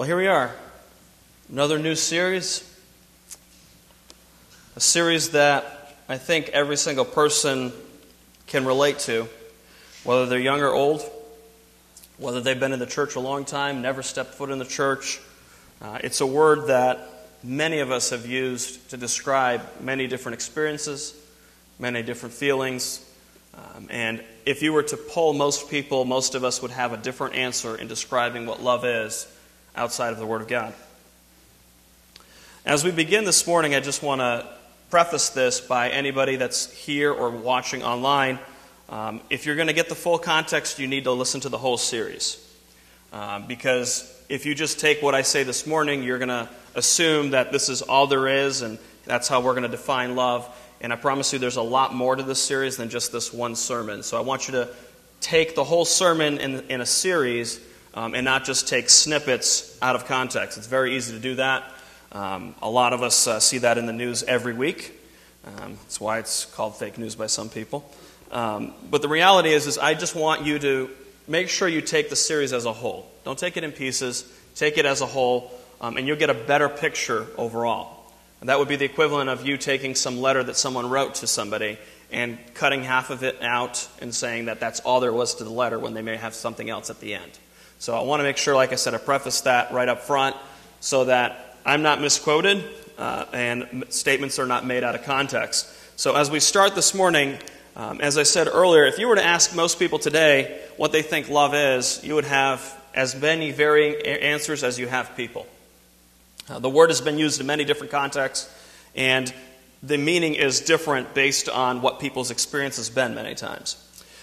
Well, here we are. Another new series. A series that I think every single person can relate to, whether they're young or old, whether they've been in the church a long time, never stepped foot in the church. Uh, it's a word that many of us have used to describe many different experiences, many different feelings. Um, and if you were to poll most people, most of us would have a different answer in describing what love is outside of the Word of God. As we begin this morning, I just want to preface this by anybody that's here or watching online. Um, if you're going to get the full context, you need to listen to the whole series. Um, because if you just take what I say this morning, you're going to assume that this is all there is and that's how we're going to define love. And I promise you, there's a lot more to this series than just this one sermon. So I want you to take the whole sermon in, in a series um, and not just take snippets out of context. It's very easy to do that. Um, a lot of us uh, see that in the news every week. Um, that's why it's called fake news by some people. Um, but the reality is, is I just want you to make sure you take the series as a whole. Don't take it in pieces. Take it as a whole, um, and you'll get a better picture overall. And that would be the equivalent of you taking some letter that someone wrote to somebody and cutting half of it out and saying that that's all there was to the letter when they may have something else at the end. So I want to make sure, like I said, I preface that right up front so that I'm not misquoted uh, and statements are not made out of context. So as we start this morning, um, as I said earlier, if you were to ask most people today what they think love is, you would have as many varying answers as you have people. Uh, the word has been used in many different contexts, and the meaning is different based on what people's experience has been many times.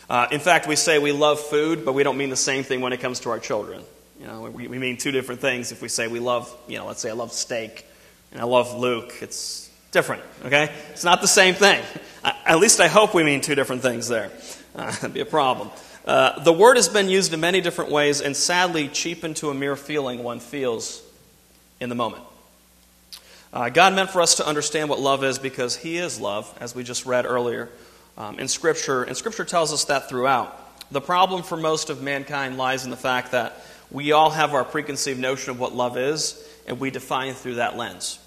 Uh, in fact, we say we love food, but we don't mean the same thing when it comes to our children. You know, we, we mean two different things. If we say we love, you know, let's say I love steak and I love Luke, it's different, okay? It's not the same thing. I, at least I hope we mean two different things there. Uh, that'd be a problem. Uh, the word has been used in many different ways and sadly cheapened to a mere feeling one feels in the moment. Uh, God meant for us to understand what love is because He is love, as we just read earlier um, in Scripture, and Scripture tells us that throughout. The problem for most of mankind lies in the fact that we all have our preconceived notion of what love is, and we define through that lens.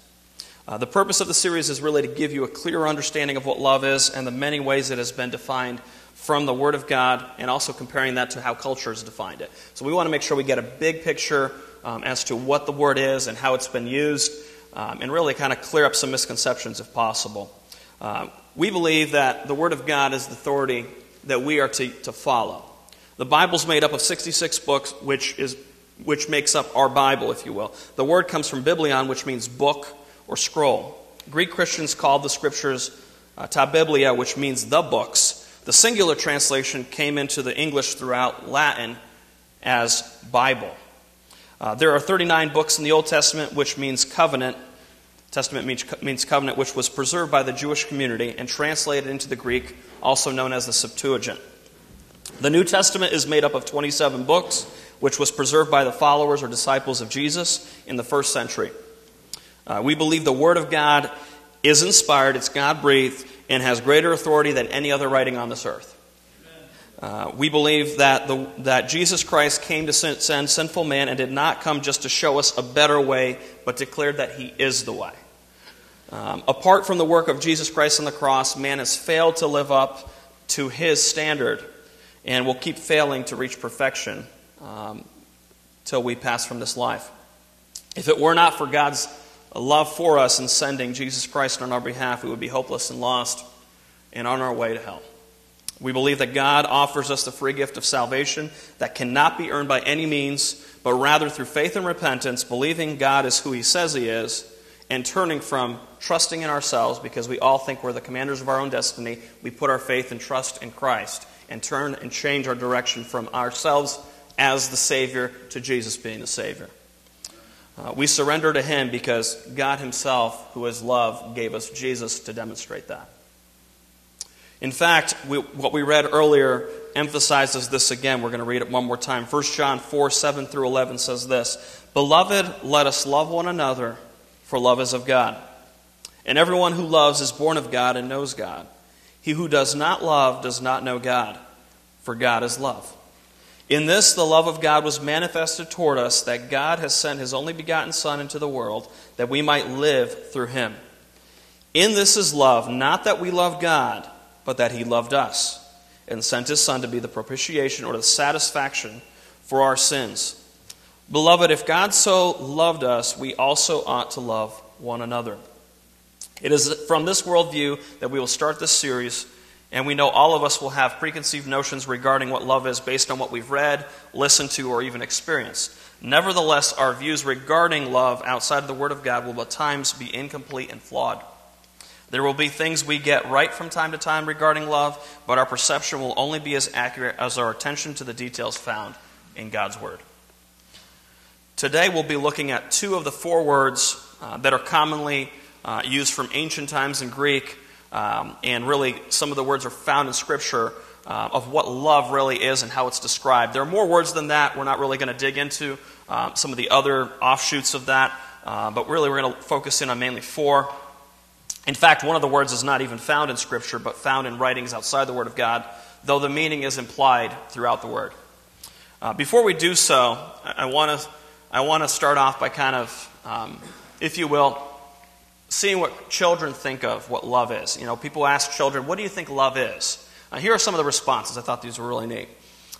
Uh, the purpose of the series is really to give you a clearer understanding of what love is and the many ways it has been defined from the Word of God, and also comparing that to how culture has defined it. So we want to make sure we get a big picture um, as to what the Word is and how it's been used, um, and really kind of clear up some misconceptions if possible. Uh, we believe that the Word of God is the authority that we are to, to follow. The Bible's made up of 66 books, which, is, which makes up our Bible, if you will. The word comes from biblion, which means book or scroll. Greek Christians called the scriptures uh, ta biblia, which means the books. The singular translation came into the English throughout Latin as Bible. Uh, there are 39 books in the Old Testament, which means covenant, Testament means, covenant, which was preserved by the Jewish community and translated into the Greek, also known as the Septuagint. The New Testament is made up of 27 books, which was preserved by the followers or disciples of Jesus in the first century. Uh, we believe the Word of God is inspired, it's God breathed, and has greater authority than any other writing on this earth. Uh, we believe that, the, that Jesus Christ came to send sinful man and did not come just to show us a better way, but declared that he is the way. Um, apart from the work of Jesus Christ on the cross, man has failed to live up to his standard and will keep failing to reach perfection um, till we pass from this life. If it were not for God's love for us in sending Jesus Christ on our behalf, we would be hopeless and lost and on our way to hell. We believe that God offers us the free gift of salvation that cannot be earned by any means, but rather through faith and repentance, believing God is who He says He is, and turning from trusting in ourselves because we all think we're the commanders of our own destiny. We put our faith and trust in Christ and turn and change our direction from ourselves as the Savior to Jesus being the Savior. Uh, we surrender to Him because God Himself, who is love, gave us Jesus to demonstrate that. In fact, we, what we read earlier emphasizes this again. We're going to read it one more time. 1 John 4 7 through 11 says this Beloved, let us love one another for love is of God. And everyone who loves is born of God and knows God. He who does not love does not know God, for God is love. In this, the love of God was manifested toward us, that God has sent his only begotten Son into the world, that we might live through him. In this is love, not that we love God, but that he loved us, and sent his Son to be the propitiation or the satisfaction for our sins. Beloved, if God so loved us, we also ought to love one another. It is from this worldview that we will start this series and we know all of us will have preconceived notions regarding what love is based on what we've read, listened to, or even experienced. Nevertheless, our views regarding love outside of the Word of God will at times be incomplete and flawed. There will be things we get right from time to time regarding love, but our perception will only be as accurate as our attention to the details found in God's Word. Today, we'll be looking at two of the four words uh, that are commonly uh, used from ancient times in Greek um, and really, some of the words are found in Scripture uh, of what love really is and how it's described. There are more words than that. We're not really going to dig into um, some of the other offshoots of that, uh, but really, we're going to focus in on mainly four. In fact, one of the words is not even found in Scripture, but found in writings outside the Word of God, though the meaning is implied throughout the Word. Uh, before we do so, I, want to I want to start off by kind of, um, if you will, seeing what children think of what love is. You know, people ask children, what do you think love is? Uh, here are some of the responses. I thought these were really neat.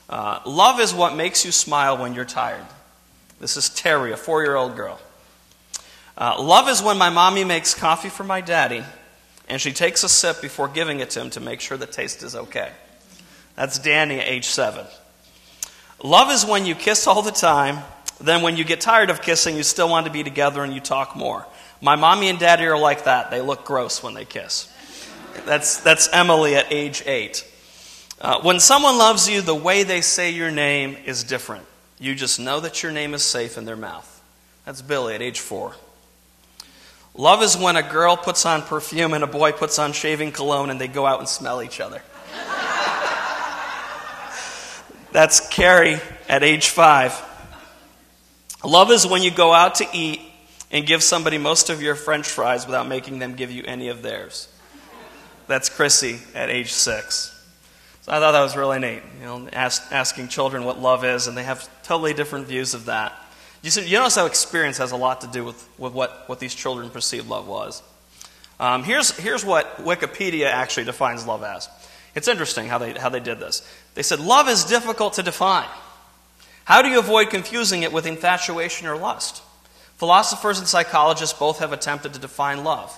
Uh, love is what makes you smile when you're tired. This is Terry, a four year old girl. Uh, love is when my mommy makes coffee for my daddy and she takes a sip before giving it to him to make sure the taste is okay. That's Danny, age seven. Love is when you kiss all the time, then when you get tired of kissing, you still want to be together and you talk more. My mommy and daddy are like that. They look gross when they kiss. That's, that's Emily at age eight. Uh, when someone loves you, the way they say your name is different. You just know that your name is safe in their mouth. That's Billy at age four. Love is when a girl puts on perfume and a boy puts on shaving cologne and they go out and smell each other. That's Carrie at age five. Love is when you go out to eat and give somebody most of your french fries without making them give you any of theirs. That's Chrissy at age six. So I thought that was really neat, you know, ask, asking children what love is, and they have totally different views of that. You, see, you notice how experience has a lot to do with, with what, what these children perceived love was. Um, here's, here's what Wikipedia actually defines love as. It's interesting how they, how they did this. They said, Love is difficult to define. How do you avoid confusing it with infatuation or lust? Philosophers and psychologists both have attempted to define love.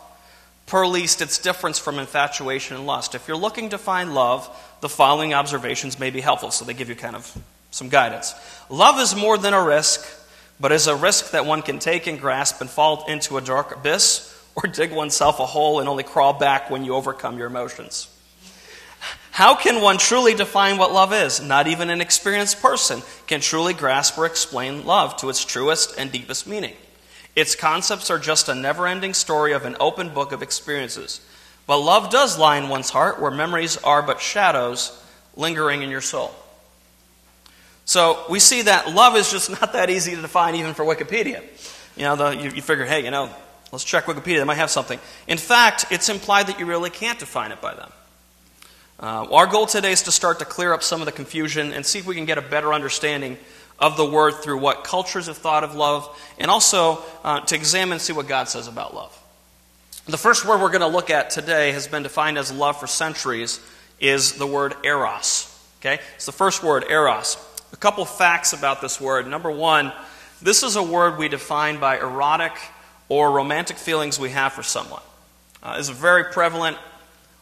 Per least, its difference from infatuation and lust. If you're looking to find love, the following observations may be helpful, so they give you kind of some guidance. Love is more than a risk, but is a risk that one can take and grasp and fall into a dark abyss or dig oneself a hole and only crawl back when you overcome your emotions. How can one truly define what love is? Not even an experienced person can truly grasp or explain love to its truest and deepest meaning. Its concepts are just a never ending story of an open book of experiences. But love does lie in one's heart where memories are but shadows lingering in your soul. So we see that love is just not that easy to define even for Wikipedia. You know, the, you, you figure, hey, you know, let's check Wikipedia, they might have something. In fact, it's implied that you really can't define it by them. Uh, our goal today is to start to clear up some of the confusion and see if we can get a better understanding of the word through what cultures have thought of love, and also uh, to examine and see what God says about love. The first word we're going to look at today has been defined as love for centuries, is the word eros. Okay? It's the first word, eros. A couple facts about this word. Number one, this is a word we define by erotic or romantic feelings we have for someone. Uh, it's a very prevalent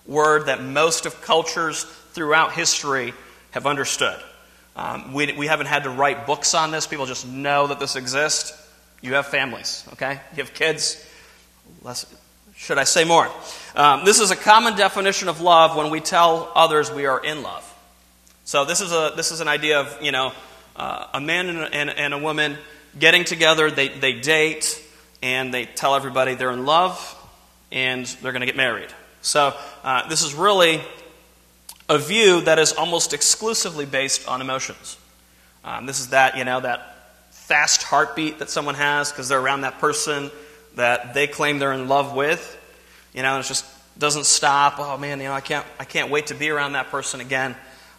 word that most of cultures throughout history have understood. Um, we, we haven't had to write books on this. People just know that this exists. You have families, okay? You have kids. Less, should I say more? Um, this is a common definition of love when we tell others we are in love. So this is, a, this is an idea of, you know, uh, a man and a, and, and a, woman getting together, they, they date, and they tell everybody they're in love, and they're going to get married. So uh, this is really a view that is almost exclusively based on emotions. Um, this is that, you know, that fast heartbeat that someone has because they're around that person that they claim they're in love with. You know, it just doesn't stop. Oh man, you know, I can't, I can't wait to be around that person again.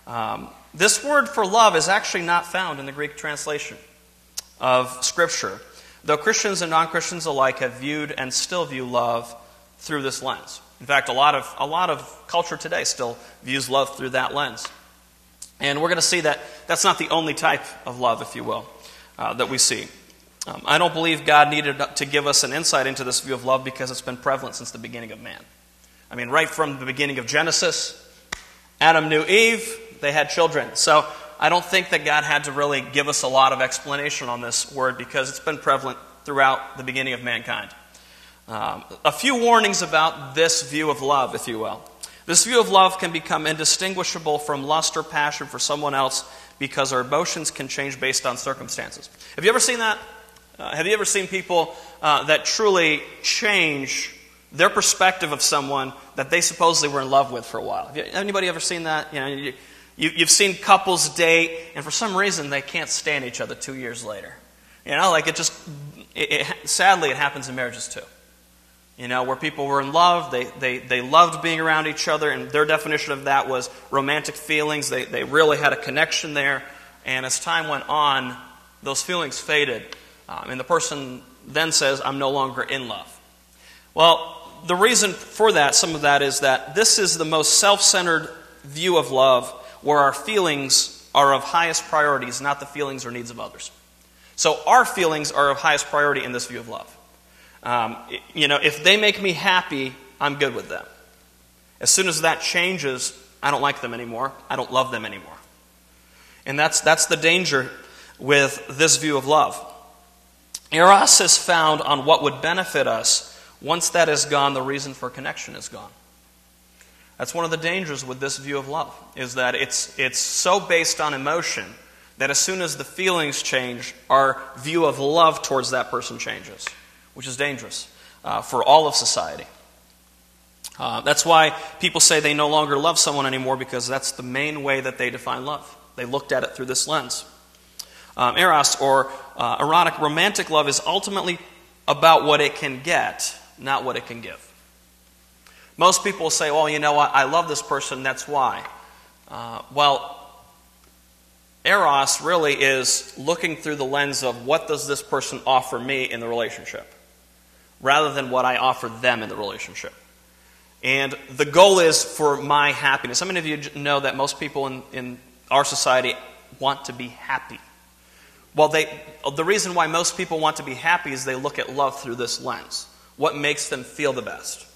Um, this word for love is actually not found in the Greek translation of Scripture, though Christians and non Christians alike have viewed and still view love through this lens. In fact, a lot of, a lot of culture today still views love through that lens. And we're going to see that that's not the only type of love, if you will, uh, that we see. Um, I don't believe God needed to give us an insight into this view of love because it's been prevalent since the beginning of man. I mean, right from the beginning of Genesis, Adam knew Eve, they had children. So I don't think that God had to really give us a lot of explanation on this word because it's been prevalent throughout the beginning of mankind. Um, a few warnings about this view of love, if you will. This view of love can become indistinguishable from lust or passion for someone else because our emotions can change based on circumstances. Have you ever seen that? Uh, have you ever seen people uh, that truly change their perspective of someone that they supposedly were in love with for a while? Have you, anybody ever seen that? You know, you, you, you've seen couples date, and for some reason they can't stand each other two years later. You know, like it just, it, it, sadly, it happens in marriages too. You know, where people were in love, they, they, they loved being around each other, and their definition of that was romantic feelings. They, they really had a connection there. And as time went on, those feelings faded. Um, and the person then says, I'm no longer in love. Well, the reason for that, some of that, is that this is the most self centered view of love where our feelings are of highest priorities, not the feelings or needs of others. So our feelings are of highest priority in this view of love. Um, you know, if they make me happy, I'm good with them. As soon as that changes, I don't like them anymore. I don't love them anymore. And that's, that's the danger with this view of love. Eros is found on what would benefit us. Once that is gone, the reason for connection is gone. That's one of the dangers with this view of love, is that it's, it's so based on emotion that as soon as the feelings change, our view of love towards that person changes, which is dangerous uh, for all of society. Uh, that's why people say they no longer love someone anymore because that's the main way that they define love. They looked at it through this lens. Um, eros, or uh, erotic romantic love, is ultimately about what it can get, not what it can give. Most people say, well, you know what, I love this person, that's why. Uh, well, Eros really is looking through the lens of what does this person offer me in the relationship, rather than what I offer them in the relationship. And the goal is for my happiness. How many of you know that most people in, in our society want to be happy? Well, they, the reason why most people want to be happy is they look at love through this lens. What makes them feel the best?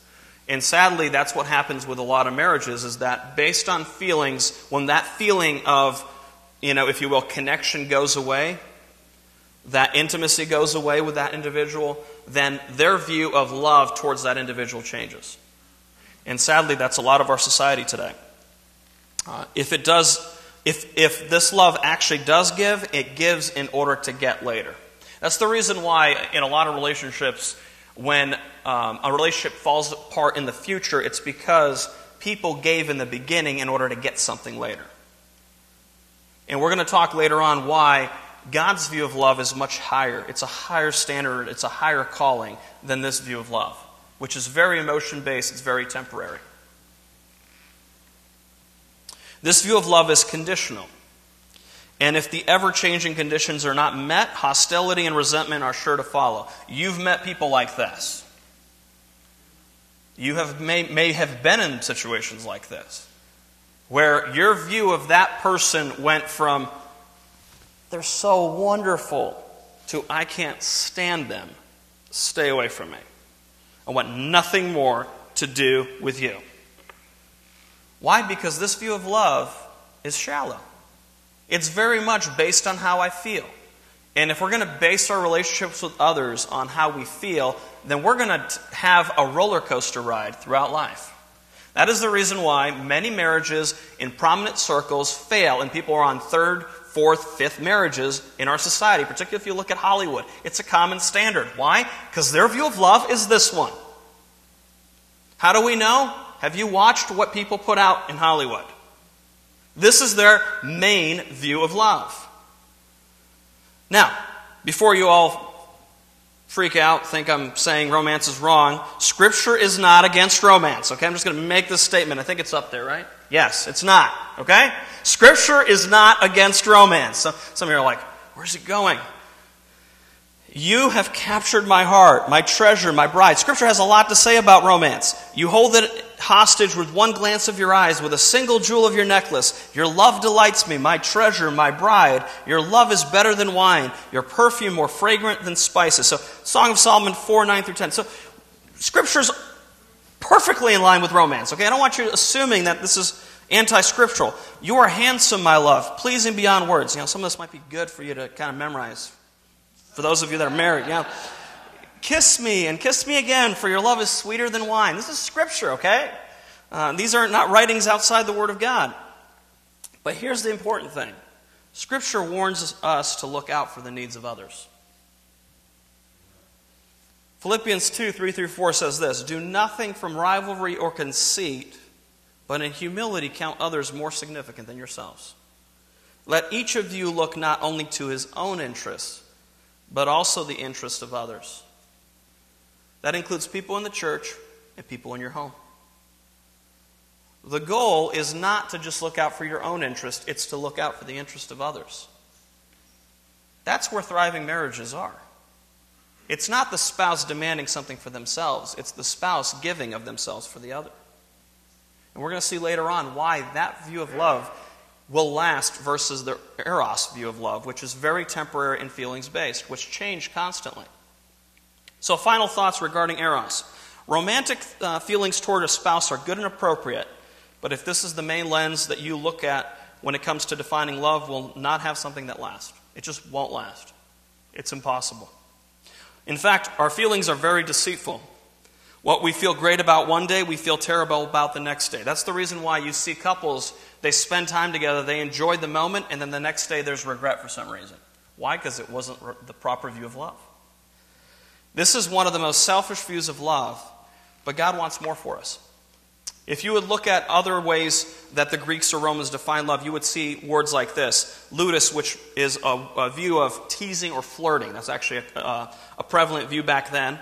And sadly, that's what happens with a lot of marriages is that based on feelings, when that feeling of, you know, if you will, connection goes away, that intimacy goes away with that individual, then their view of love towards that individual changes. And sadly, that's a lot of our society today. Uh, if it does, if, if this love actually does give, it gives in order to get later. That's the reason why in a lot of relationships, when um, a relationship falls apart in the future, it's because people gave in the beginning in order to get something later. And we're going to talk later on why God's view of love is much higher. It's a higher standard, it's a higher calling than this view of love, which is very emotion based, it's very temporary. This view of love is conditional. And if the ever changing conditions are not met, hostility and resentment are sure to follow. You've met people like this. You have may, may have been in situations like this, where your view of that person went from, they're so wonderful, to, I can't stand them. Stay away from me. I want nothing more to do with you. Why? Because this view of love is shallow. It's very much based on how I feel. And if we're going to base our relationships with others on how we feel, then we're going to have a roller coaster ride throughout life. That is the reason why many marriages in prominent circles fail, and people are on third, fourth, fifth marriages in our society, particularly if you look at Hollywood. It's a common standard. Why? Because their view of love is this one. How do we know? Have you watched what people put out in Hollywood? This is their main view of love. Now, before you all freak out, think I'm saying romance is wrong. Scripture is not against romance, okay? I'm just going to make this statement. I think it's up there, right? Yes, it's not, okay? Scripture is not against romance. So, some of you are like, where's it going? You have captured my heart, my treasure, my bride. Scripture has a lot to say about romance. You hold it hostage with one glance of your eyes, with a single jewel of your necklace. Your love delights me, my treasure, my bride. Your love is better than wine, your perfume more fragrant than spices. So, Song of Solomon 4 9 through 10. So, Scripture's perfectly in line with romance, okay? I don't want you assuming that this is anti scriptural. You are handsome, my love, pleasing beyond words. You know, some of this might be good for you to kind of memorize for those of you that are married, yeah. Kiss me and kiss me again, for your love is sweeter than wine. This is scripture, okay? Uh, these are not writings outside the Word of God. But here's the important thing Scripture warns us to look out for the needs of others. Philippians 2 3 through 4 says this Do nothing from rivalry or conceit, but in humility count others more significant than yourselves. Let each of you look not only to his own interests, but also the interest of others. That includes people in the church and people in your home. The goal is not to just look out for your own interest, it's to look out for the interest of others. That's where thriving marriages are. It's not the spouse demanding something for themselves, it's the spouse giving of themselves for the other. And we're going to see later on why that view of love will last versus the eros view of love, which is very temporary and feelings based, which change constantly. So, final thoughts regarding eros. Romantic uh, feelings toward a spouse are good and appropriate, but if this is the main lens that you look at when it comes to defining love, will not have something that lasts. It just won't last. It's impossible. In fact, our feelings are very deceitful. What we feel great about one day, we feel terrible about the next day. That's the reason why you see couples, they spend time together, they enjoy the moment, and then the next day there's regret for some reason. Why? Because it wasn't the proper view of love. This is one of the most selfish views of love, but God wants more for us. If you would look at other ways that the Greeks or Romans define love, you would see words like this ludus, which is a, a view of teasing or flirting. That's actually a, a, prevalent view back then.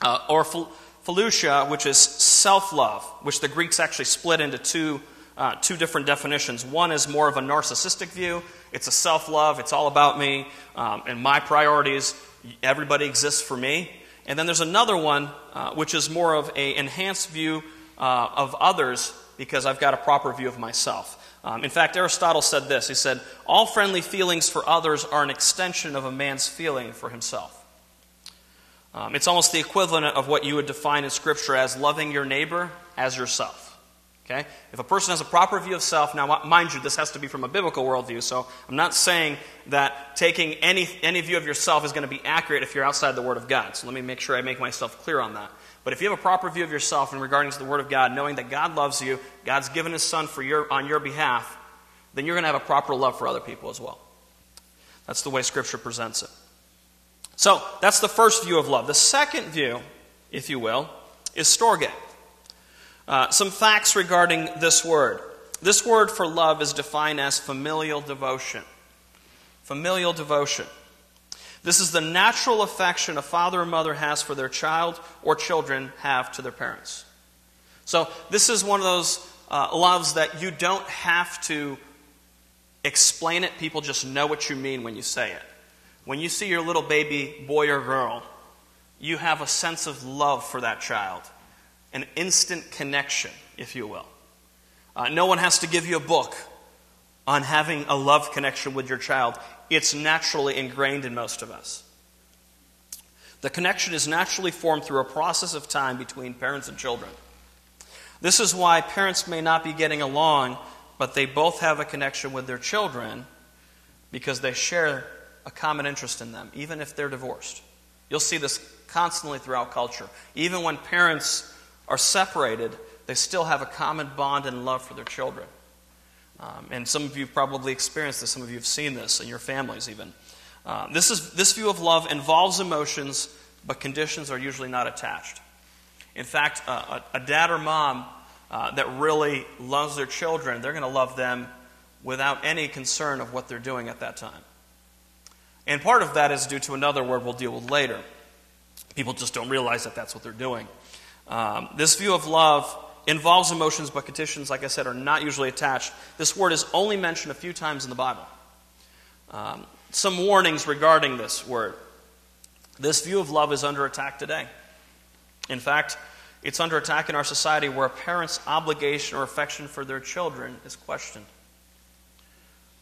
Uh, or Philautia, which is self love, which the Greeks actually split into two, uh, two different definitions. One is more of a narcissistic view, it's a self love, it's all about me um, and my priorities. Everybody exists for me. And then there's another one, uh, which is more of an enhanced view uh, of others because I've got a proper view of myself. Um, in fact, Aristotle said this He said, All friendly feelings for others are an extension of a man's feeling for himself. Um, it's almost the equivalent of what you would define in Scripture as loving your neighbor as yourself. Okay? If a person has a proper view of self, now mind you, this has to be from a biblical worldview, so I'm not saying that taking any, any view of yourself is going to be accurate if you're outside the Word of God. So let me make sure I make myself clear on that. But if you have a proper view of yourself in regarding to the Word of God, knowing that God loves you, God's given His Son for your, on your behalf, then you're going to have a proper love for other people as well. That's the way Scripture presents it. So that's the first view of love. The second view, if you will, is storge. Uh, some facts regarding this word. This word for love is defined as familial devotion. Familial devotion. This is the natural affection a father or mother has for their child or children have to their parents. So, this is one of those uh, loves that you don't have to explain it, people just know what you mean when you say it. When you see your little baby boy or girl, you have a sense of love for that child, an instant connection, if you will. Uh, no one has to give you a book on having a love connection with your child. It's naturally ingrained in most of us. The connection is naturally formed through a process of time between parents and children. This is why parents may not be getting along, but they both have a connection with their children because they share a common interest in them, even if they're divorced. You'll see this constantly throughout culture. Even when parents are separated, they still have a common bond and love for their children. Um, and some of you have probably experienced this, some of you have seen this in your families, even. Uh, this, is, this view of love involves emotions, but conditions are usually not attached. In fact, uh, a, a, dad or mom uh, that really loves their children, they're going to love them without any concern of what they're doing at that time. And part of that is due to another word we'll deal with later. People just don't realize that that's what they're doing. Um, this view of love involves emotions, but conditions, like I said, are not usually attached. This word is only mentioned a few times in the Bible. Um, some warnings regarding this word. This view of love is under attack today. In fact, it's under attack in our society where a parent's obligation or affection for their children is questioned.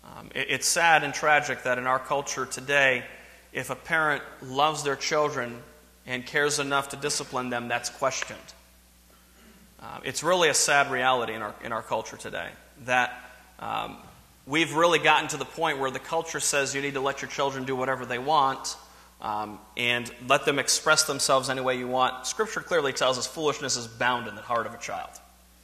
Um, it, it's sad and tragic that in our culture today, if a parent loves their children and cares enough to discipline them, that's questioned. Uh, it's really a sad reality in our, in our culture today that um, we've really gotten to the point where the culture says you need to let your children do whatever they want um, and let them express themselves any way you want. Scripture clearly tells us foolishness is bound in the heart of a child.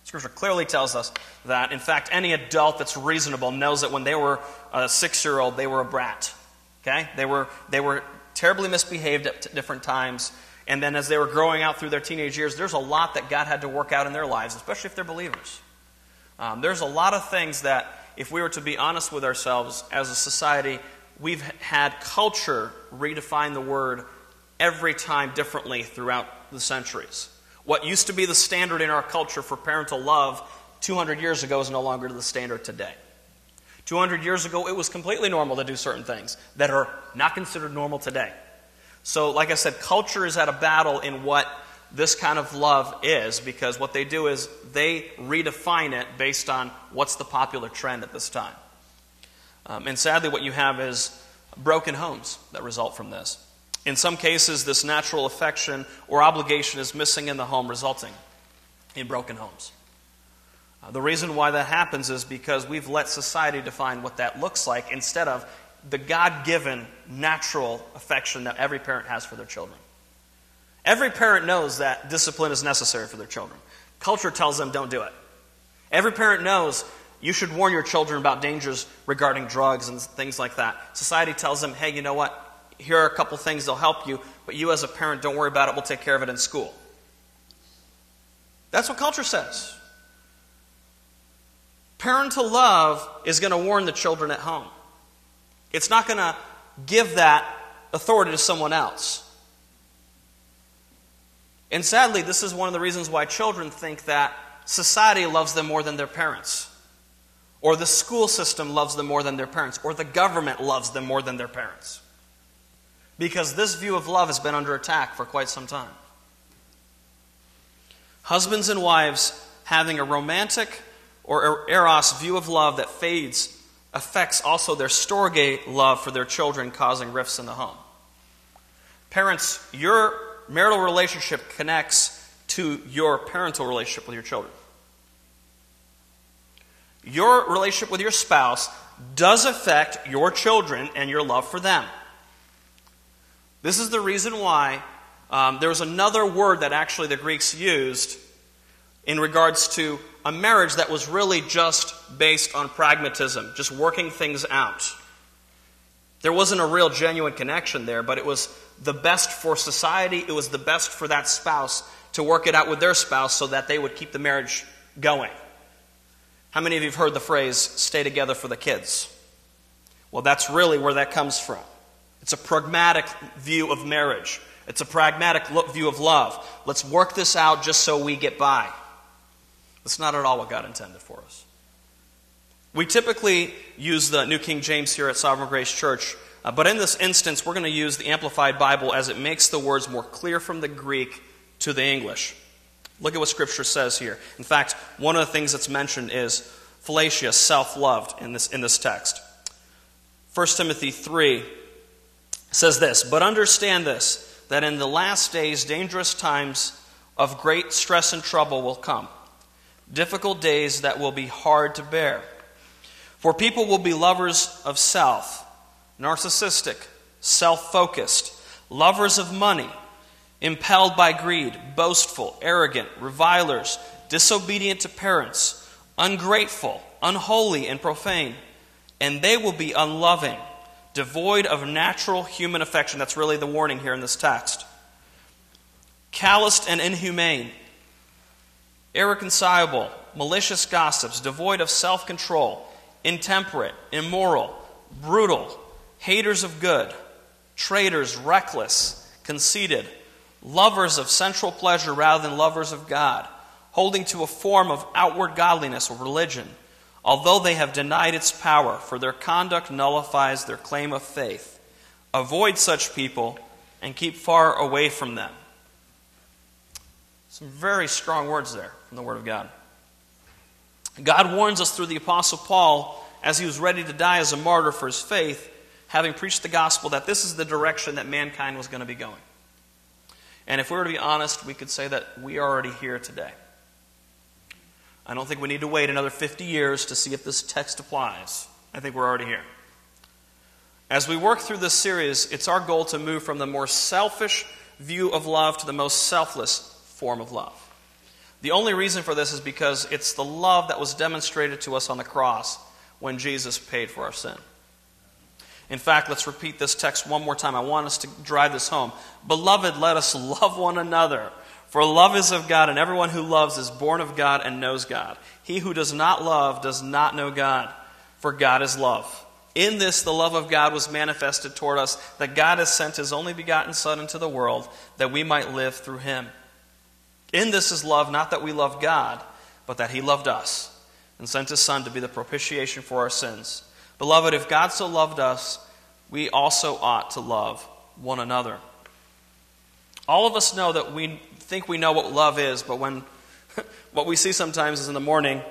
Scripture clearly tells us that, in fact, any adult that's reasonable knows that when they were a six year old, they were a brat. Okay? They were, they were terribly misbehaved at different times. And then as they were growing out through their teenage years, there's a lot that God had to work out in their lives, especially if they're believers. Um, there's a lot of things that, if we were to be honest with ourselves as a society, we've had culture redefine the word every time differently throughout the centuries. What used to be the standard in our culture for parental love 200 years ago is no longer the standard today. 200 years ago, it was completely normal to do certain things that are not considered normal today. So, like I said, culture is at a battle in what this kind of love is because what they do is they redefine it based on what's the popular trend at this time. Um, and sadly, what you have is broken homes that result from this. In some cases, this natural affection or obligation is missing in the home, resulting in broken homes. The reason why that happens is because we've let society define what that looks like instead of the God given natural affection that every parent has for their children. Every parent knows that discipline is necessary for their children. Culture tells them don't do it. Every parent knows you should warn your children about dangers regarding drugs and things like that. Society tells them, hey, you know what? Here are a couple things that'll help you, but you as a parent, don't worry about it. We'll take care of it in school. That's what culture says. Parental love is going to warn the children at home. It's not going to give that authority to someone else. And sadly, this is one of the reasons why children think that society loves them more than their parents or the school system loves them more than their parents, or the government loves them more than their parents. Because this view of love has been under attack for quite some time. Husbands and wives having a romantic or eros view of love that fades affects also their storge love for their children, causing rifts in the home. Parents, your marital relationship connects to your parental relationship with your children your relationship with your spouse does affect your children and your love for them. This is the reason why um, there was another word that actually the Greeks used in regards to a marriage that was really just based on pragmatism, just working things out. There wasn't a real genuine connection there, but it was the best for society, it was the best for that spouse to work it out with their spouse so that they would keep the marriage going. How many of you have heard the phrase, stay together for the kids? Well, that's really where that comes from. It's a pragmatic view of marriage, it's a pragmatic view of love. Let's work this out just so we get by. That's not at all what God intended for us. We typically use the New King James here at Sovereign Grace Church, uh, but in this instance, we're going to use the Amplified Bible as it makes the words more clear from the Greek to the English. Look at what Scripture says here. In fact, one of the things that's mentioned is philautia, self loved, in this, in this text. 1 Timothy 3 says this But understand this, that in the last days, dangerous times of great stress and trouble will come, difficult days that will be hard to bear. For people will be lovers of self, narcissistic, self focused, lovers of money impelled by greed, boastful, arrogant, revilers, disobedient to parents, ungrateful, unholy, and profane. And they will be unloving, devoid of natural human affection. That's really the warning here in this text. Calloused and inhumane, irreconcilable, malicious gossips, devoid of self control, intemperate, immoral, brutal, haters of good, traitors, reckless, conceited lovers of sensual pleasure rather than lovers of God, holding to a form of outward godliness or religion, although they have denied its power, for their conduct nullifies their claim of faith. Avoid such people and keep far away from them. Some very strong words there from the Word of God. God warns us through the Apostle Paul as he was ready to die as a martyr for his faith, having preached the gospel, that this is the direction that mankind was going to be going. And if we were to be honest, we could say that we are already here today. I don't think we need to wait another 50 years to see if this text applies. I think we're already here. As we work through this series, it's our goal to move from the more selfish view of love to the most selfless form of love. The only reason for this is because it's the love that was demonstrated to us on the cross when Jesus paid for our sin. In fact, let's repeat this text one more time. I want us to drive this home. Beloved, let us love one another. For love is of God, and everyone who loves is born of God and knows God. He who does not love does not know God, for God is love. In this, the love of God was manifested toward us, that God has sent his only begotten Son into the world, that we might live through him. In this is love, not that we love God, but that he loved us and sent his Son to be the propitiation for our sins. Beloved, if God so loved us, we also ought to love one another. All of us know that we think we know what love is, but when what we see sometimes is in the morning,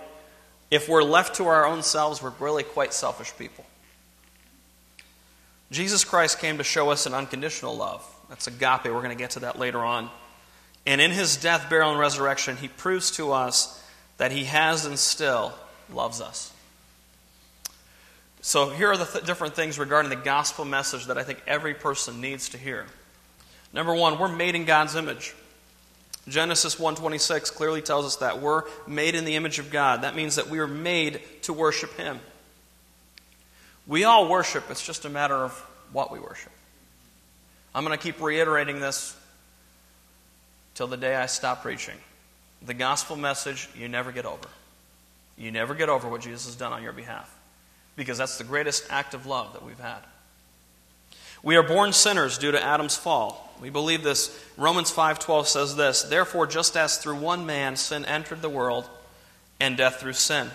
if we're left to our own selves, we're really quite selfish people. Jesus Christ came to show us an unconditional love. That's agape. We're going to get to that later on. And in his death, burial, and resurrection, he proves to us that he has and still loves us. So here are the th- different things regarding the gospel message that I think every person needs to hear. Number 1, we're made in God's image. Genesis 1:26 clearly tells us that we're made in the image of God. That means that we are made to worship him. We all worship, it's just a matter of what we worship. I'm going to keep reiterating this till the day I stop preaching the gospel message you never get over. You never get over what Jesus has done on your behalf because that's the greatest act of love that we've had. We are born sinners due to Adam's fall. We believe this. Romans 5:12 says this, "Therefore just as through one man sin entered the world, and death through sin,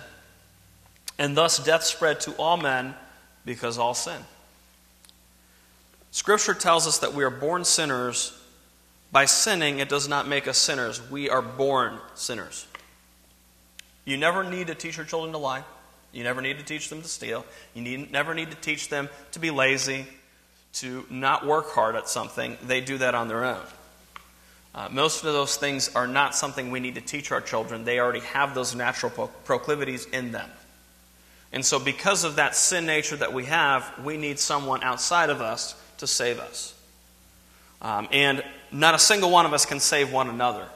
and thus death spread to all men because all sin." Scripture tells us that we are born sinners by sinning, it does not make us sinners. We are born sinners. You never need to teach your children to lie. You never need to teach them to steal. You need, never need to teach them to be lazy, to not work hard at something. They do that on their own. Uh, most of those things are not something we need to teach our children. They already have those natural pro- proclivities in them. And so, because of that sin nature that we have, we need someone outside of us to save us. Um, and not a single one of us can save one another.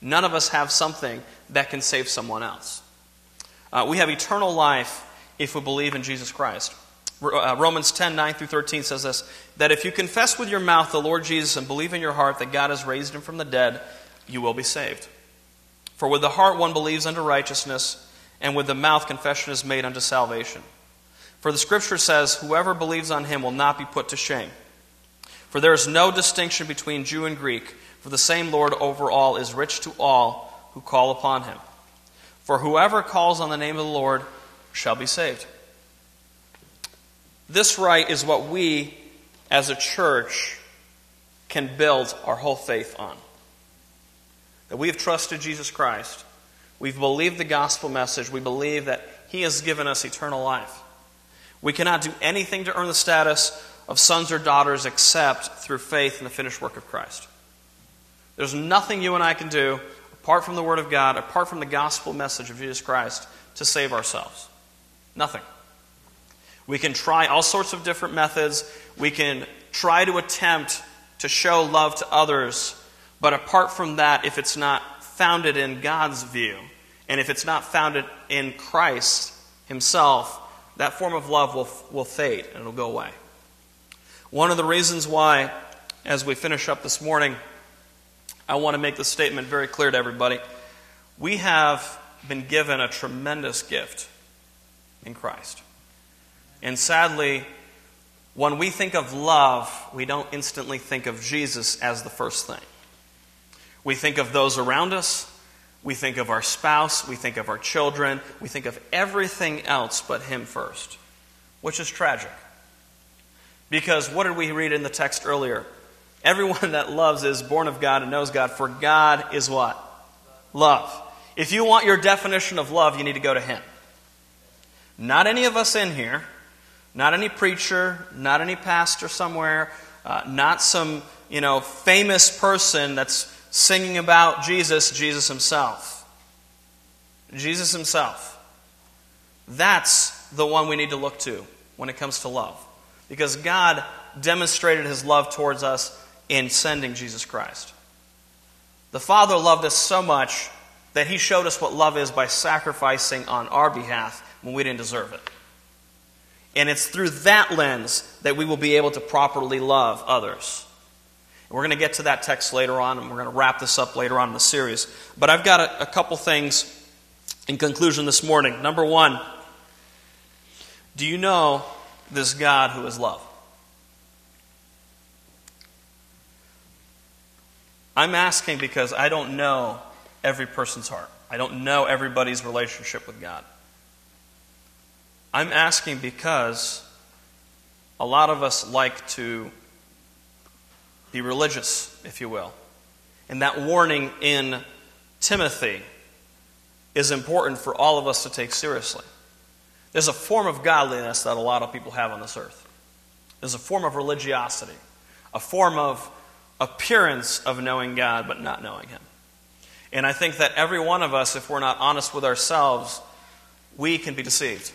None of us have something that can save someone else. Uh, we have eternal life if we believe in Jesus Christ. Uh, Romans 10 9 through 13 says this that if you confess with your mouth the Lord Jesus and believe in your heart that God has raised him from the dead, you will be saved. For with the heart one believes unto righteousness, and with the mouth confession is made unto salvation. For the scripture says, Whoever believes on him will not be put to shame. For there is no distinction between Jew and Greek, for the same Lord over all is rich to all who call upon him. For whoever calls on the name of the Lord shall be saved. This right is what we, as a church, can build our whole faith on. That we have trusted Jesus Christ. We've believed the gospel message. We believe that He has given us eternal life. We cannot do anything to earn the status of sons or daughters except through faith in the finished work of Christ. There's nothing you and I can do apart from the Word of God, apart from the gospel message of Jesus Christ, to save ourselves. Nothing. We can try all sorts of different methods. We can try to attempt to show love to others. But apart from that, if it's not founded in God's view, and if it's not founded in Christ Himself, that form of love will, will fade and it'll go away. One of the reasons why, as we finish up this morning, I want to make this statement very clear to everybody. We have been given a tremendous gift in Christ. And sadly, when we think of love, we don't instantly think of Jesus as the first thing. We think of those around us, we think of our spouse, we think of our children, we think of everything else but Him first, which is tragic. Because what did we read in the text earlier? Everyone that loves is born of God and knows God, for God is what? Love. If you want your definition of love, you need to go to Him. Not any of us in here, not any preacher, not any pastor somewhere, uh, not some you know famous person that's singing about Jesus, Jesus Himself. Jesus Himself. That's the one we need to look to when it comes to love. Because God demonstrated His love towards us in sending Jesus Christ. The Father loved us so much that He showed us what love is by sacrificing on our behalf when we didn't deserve it. And it's through that lens that we will be able to properly love others. And we're going to get to that text later on, and we're going to wrap this up later on in the series. But I've got a, a couple things in conclusion this morning. Number one, do you know this God who is love? I'm asking because I don't know every person's heart. I don't know everybody's relationship with God. I'm asking because a lot of us like to be religious, if you will. And that warning in Timothy is important for all of us to take seriously. There's a form of godliness that a lot of people have on this earth. There's a form of religiosity, a form of appearance of knowing God but not knowing Him. And I think that every one of us, if we're not honest with ourselves, we can be deceived.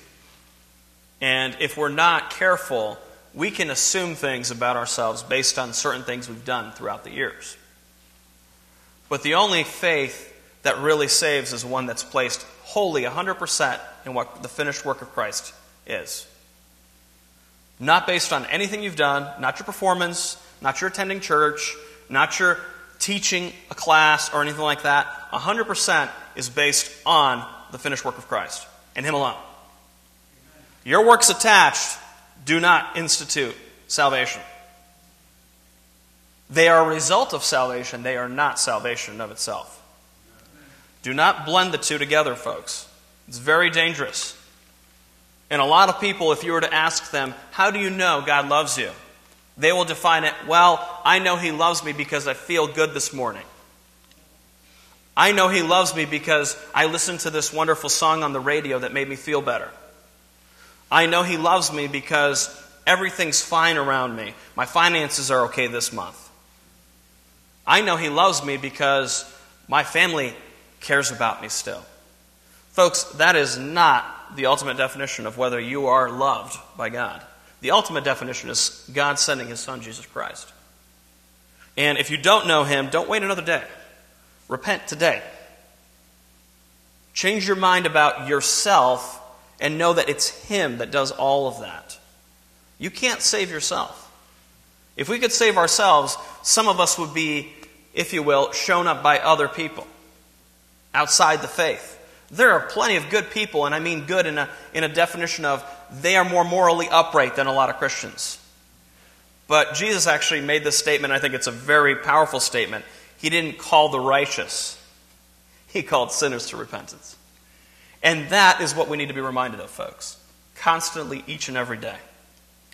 And if we're not careful, we can assume things about ourselves based on certain things we've done throughout the years. But the only faith that really saves is one that's placed wholly, 100%, in what the finished work of Christ is. Not based on anything you've done, not your performance, not your attending church, not your teaching a class or anything like that. 100% is based on the finished work of Christ and Him alone. Your works attached do not institute salvation. They are a result of salvation, they are not salvation of itself. Do not blend the two together, folks. It's very dangerous. And a lot of people, if you were to ask them, How do you know God loves you? They will define it, well, I know He loves me because I feel good this morning. I know He loves me because I listened to this wonderful song on the radio that made me feel better. I know He loves me because everything's fine around me. My finances are okay this month. I know He loves me because my family cares about me still. Folks, that is not the ultimate definition of whether you are loved by God. The ultimate definition is God sending his son, Jesus Christ. And if you don't know him, don't wait another day. Repent today. Change your mind about yourself and know that it's him that does all of that. You can't save yourself. If we could save ourselves, some of us would be, if you will, shown up by other people outside the faith. There are plenty of good people, and I mean good in a, in a definition of they are more morally upright than a lot of Christians. But Jesus actually made this statement. I think it's a very powerful statement. He didn't call the righteous, he called sinners to repentance. And that is what we need to be reminded of, folks, constantly, each and every day.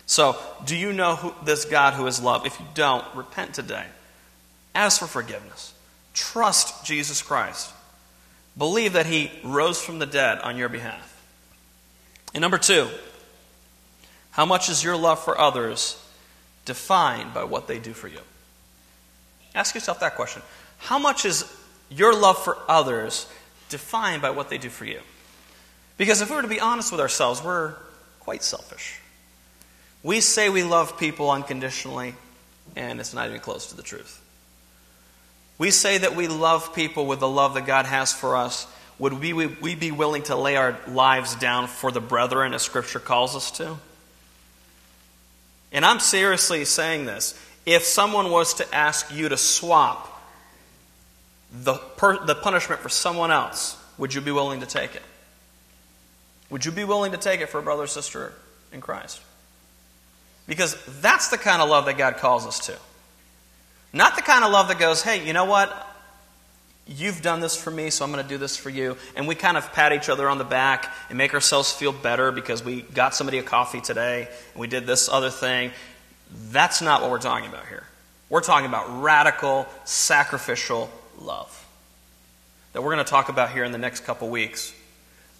So, do you know who, this God who is love? If you don't, repent today. Ask for forgiveness. Trust Jesus Christ. Believe that he rose from the dead on your behalf. And number two, how much is your love for others defined by what they do for you? Ask yourself that question. How much is your love for others defined by what they do for you? Because if we were to be honest with ourselves, we're quite selfish. We say we love people unconditionally, and it's not even close to the truth. We say that we love people with the love that God has for us. Would we, we be willing to lay our lives down for the brethren, as Scripture calls us to? And I'm seriously saying this. If someone was to ask you to swap the, per, the punishment for someone else, would you be willing to take it? Would you be willing to take it for a brother or sister in Christ? Because that's the kind of love that God calls us to. Not the kind of love that goes, hey, you know what? You've done this for me, so I'm going to do this for you. And we kind of pat each other on the back and make ourselves feel better because we got somebody a coffee today and we did this other thing. That's not what we're talking about here. We're talking about radical, sacrificial love that we're going to talk about here in the next couple weeks.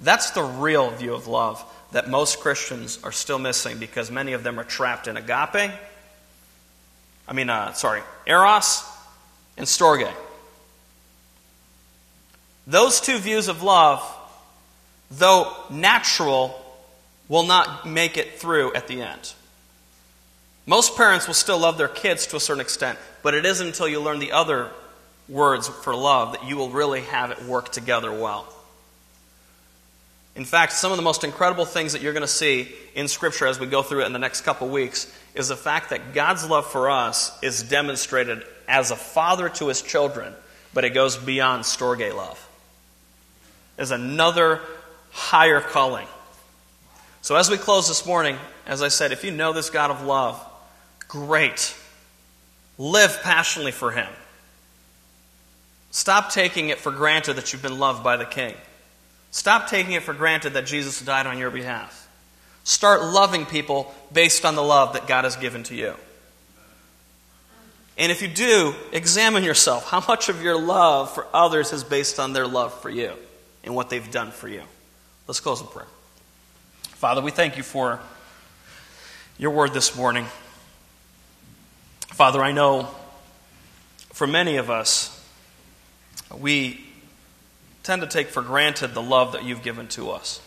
That's the real view of love that most Christians are still missing because many of them are trapped in agape. I mean, uh, sorry, eros and storge. Those two views of love, though natural, will not make it through at the end. Most parents will still love their kids to a certain extent, but it isn't until you learn the other words for love that you will really have it work together well. In fact, some of the most incredible things that you're going to see in Scripture as we go through it in the next couple weeks is the fact that God's love for us is demonstrated as a father to his children, but it goes beyond Storge love. There's another higher calling. So, as we close this morning, as I said, if you know this God of love, great. Live passionately for him. Stop taking it for granted that you've been loved by the King. Stop taking it for granted that Jesus died on your behalf. Start loving people based on the love that God has given to you. And if you do, examine yourself. How much of your love for others is based on their love for you and what they've done for you? Let's close in prayer. Father, we thank you for your word this morning. Father, I know for many of us, we tend to take for granted the love that you've given to us.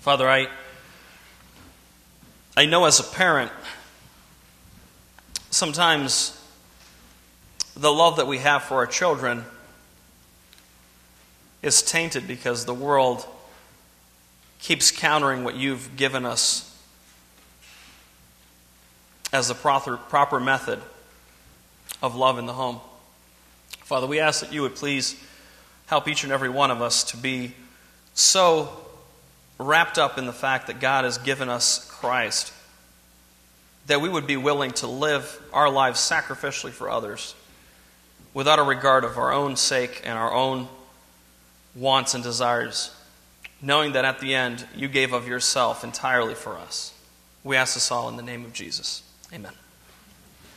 Father, I, I know as a parent, sometimes the love that we have for our children is tainted because the world keeps countering what you've given us as the proper, proper method of love in the home. Father, we ask that you would please help each and every one of us to be so wrapped up in the fact that God has given us Christ that we would be willing to live our lives sacrificially for others without a regard of our own sake and our own wants and desires, knowing that at the end you gave of yourself entirely for us. We ask this all in the name of Jesus. Amen.